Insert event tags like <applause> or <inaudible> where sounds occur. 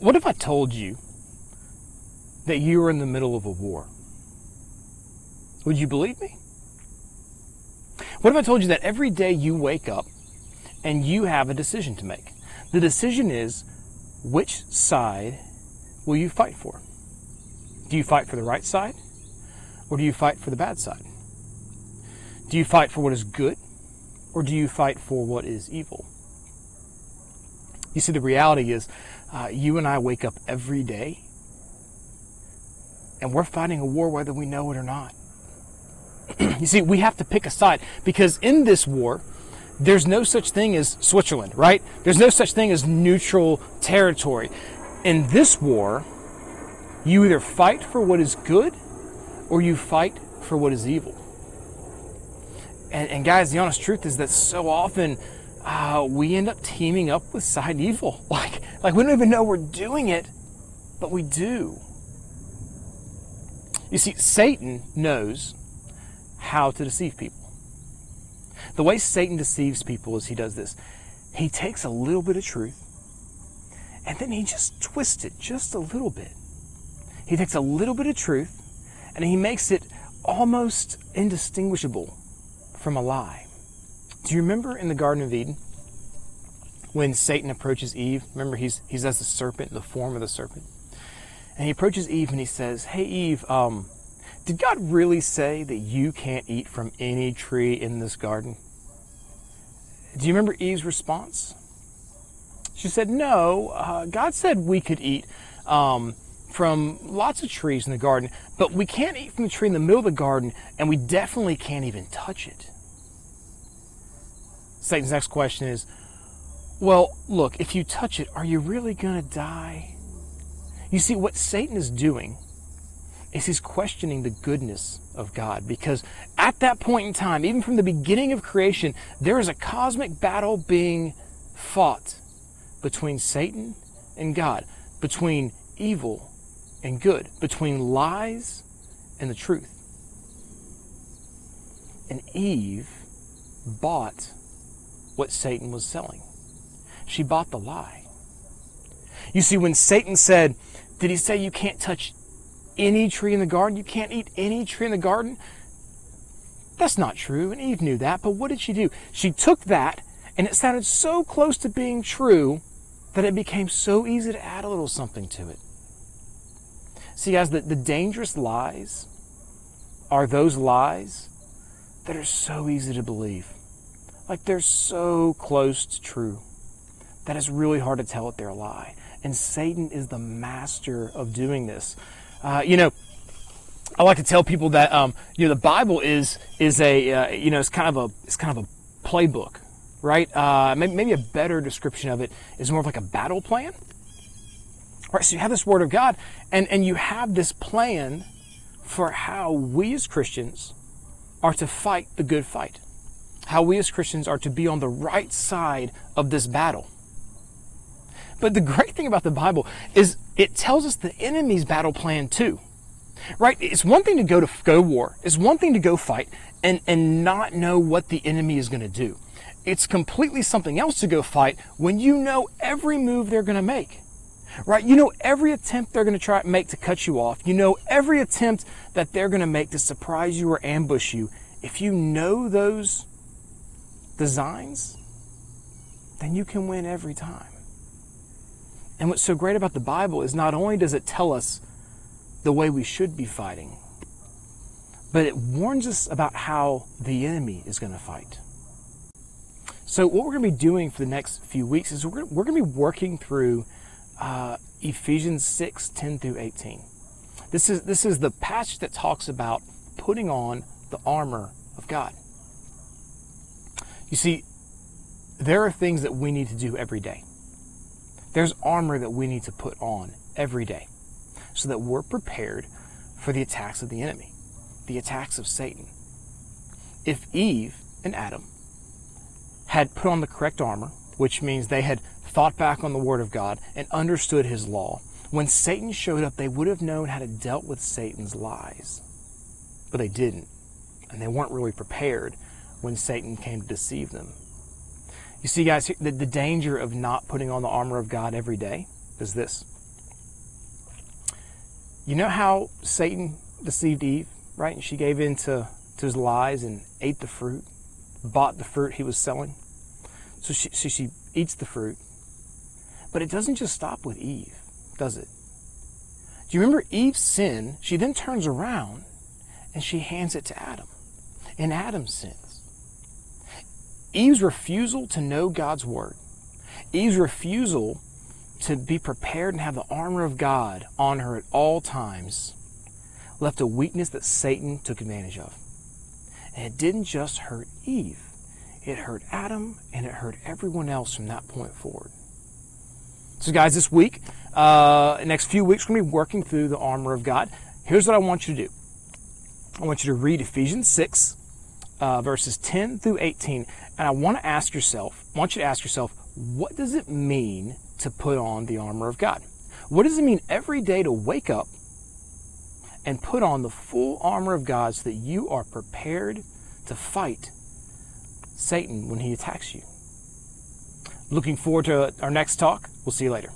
What if I told you that you were in the middle of a war? Would you believe me? What if I told you that every day you wake up and you have a decision to make? The decision is which side will you fight for? Do you fight for the right side or do you fight for the bad side? Do you fight for what is good or do you fight for what is evil? You see, the reality is, uh, you and I wake up every day and we're fighting a war whether we know it or not. <clears throat> you see, we have to pick a side because in this war, there's no such thing as Switzerland, right? There's no such thing as neutral territory. In this war, you either fight for what is good or you fight for what is evil. And, and guys, the honest truth is that so often uh, we end up teaming up with side evil. <laughs> Like, like we don't even know we're doing it, but we do. You see, Satan knows how to deceive people. The way Satan deceives people is he does this. He takes a little bit of truth and then he just twists it just a little bit. He takes a little bit of truth and he makes it almost indistinguishable from a lie. Do you remember in the Garden of Eden when Satan approaches Eve? Remember, he's, he's as the serpent, the form of the serpent. And he approaches Eve and he says, Hey, Eve, um, did God really say that you can't eat from any tree in this garden? Do you remember Eve's response? She said, No, uh, God said we could eat um, from lots of trees in the garden, but we can't eat from the tree in the middle of the garden, and we definitely can't even touch it. Satan's next question is, Well, look, if you touch it, are you really going to die? You see, what Satan is doing is he's questioning the goodness of God because at that point in time, even from the beginning of creation, there is a cosmic battle being fought between Satan and God, between evil and good, between lies and the truth. And Eve bought what Satan was selling. She bought the lie. You see, when Satan said, Did he say you can't touch any tree in the garden? You can't eat any tree in the garden? That's not true, and Eve knew that, but what did she do? She took that, and it sounded so close to being true that it became so easy to add a little something to it. See, guys, the, the dangerous lies are those lies that are so easy to believe. Like they're so close to true that it's really hard to tell that they're a lie. And Satan is the master of doing this. Uh, you know, I like to tell people that um, you know the Bible is is a uh, you know it's kind of a it's kind of a playbook, right? Uh, maybe, maybe a better description of it is more of like a battle plan. Right, so you have this Word of God, and and you have this plan for how we as Christians are to fight the good fight, how we as Christians are to be on the right side of this battle. But the great thing about the Bible is it tells us the enemy's battle plan too. Right? It's one thing to go to go war. It's one thing to go fight and, and not know what the enemy is going to do. It's completely something else to go fight when you know every move they're going to make. Right? You know every attempt they're going to try to make to cut you off. You know every attempt that they're going to make to surprise you or ambush you. If you know those designs, then you can win every time. And what's so great about the Bible is not only does it tell us the way we should be fighting, but it warns us about how the enemy is going to fight. So, what we're going to be doing for the next few weeks is we're, we're going to be working through uh, Ephesians 6 10 through 18. This is, this is the passage that talks about putting on the armor of God. You see, there are things that we need to do every day. There's armor that we need to put on every day so that we're prepared for the attacks of the enemy, the attacks of Satan. If Eve and Adam had put on the correct armor, which means they had thought back on the Word of God and understood His law, when Satan showed up, they would have known how to deal with Satan's lies. But they didn't. And they weren't really prepared when Satan came to deceive them. You see, guys, the, the danger of not putting on the armor of God every day is this You know how Satan deceived Eve, right? And she gave in to, to his lies and ate the fruit, bought the fruit he was selling. So she, so she eats the fruit. But it doesn't just stop with Eve, does it? Do you remember Eve's sin? She then turns around and she hands it to Adam. And Adam sins. Eve's refusal to know God's word, Eve's refusal to be prepared and have the armor of God on her at all times, left a weakness that Satan took advantage of. And it didn't just hurt Eve, it hurt Adam and it hurt everyone else from that point forward. So, guys, this week, uh, next few weeks, we're going to be working through the armor of God. Here's what I want you to do I want you to read Ephesians 6, uh, verses 10 through 18. And I want to ask yourself, I want you to ask yourself, what does it mean to put on the armor of God? What does it mean every day to wake up and put on the full armor of God so that you are prepared to fight Satan when he attacks you? Looking forward to our next talk. We'll see you later.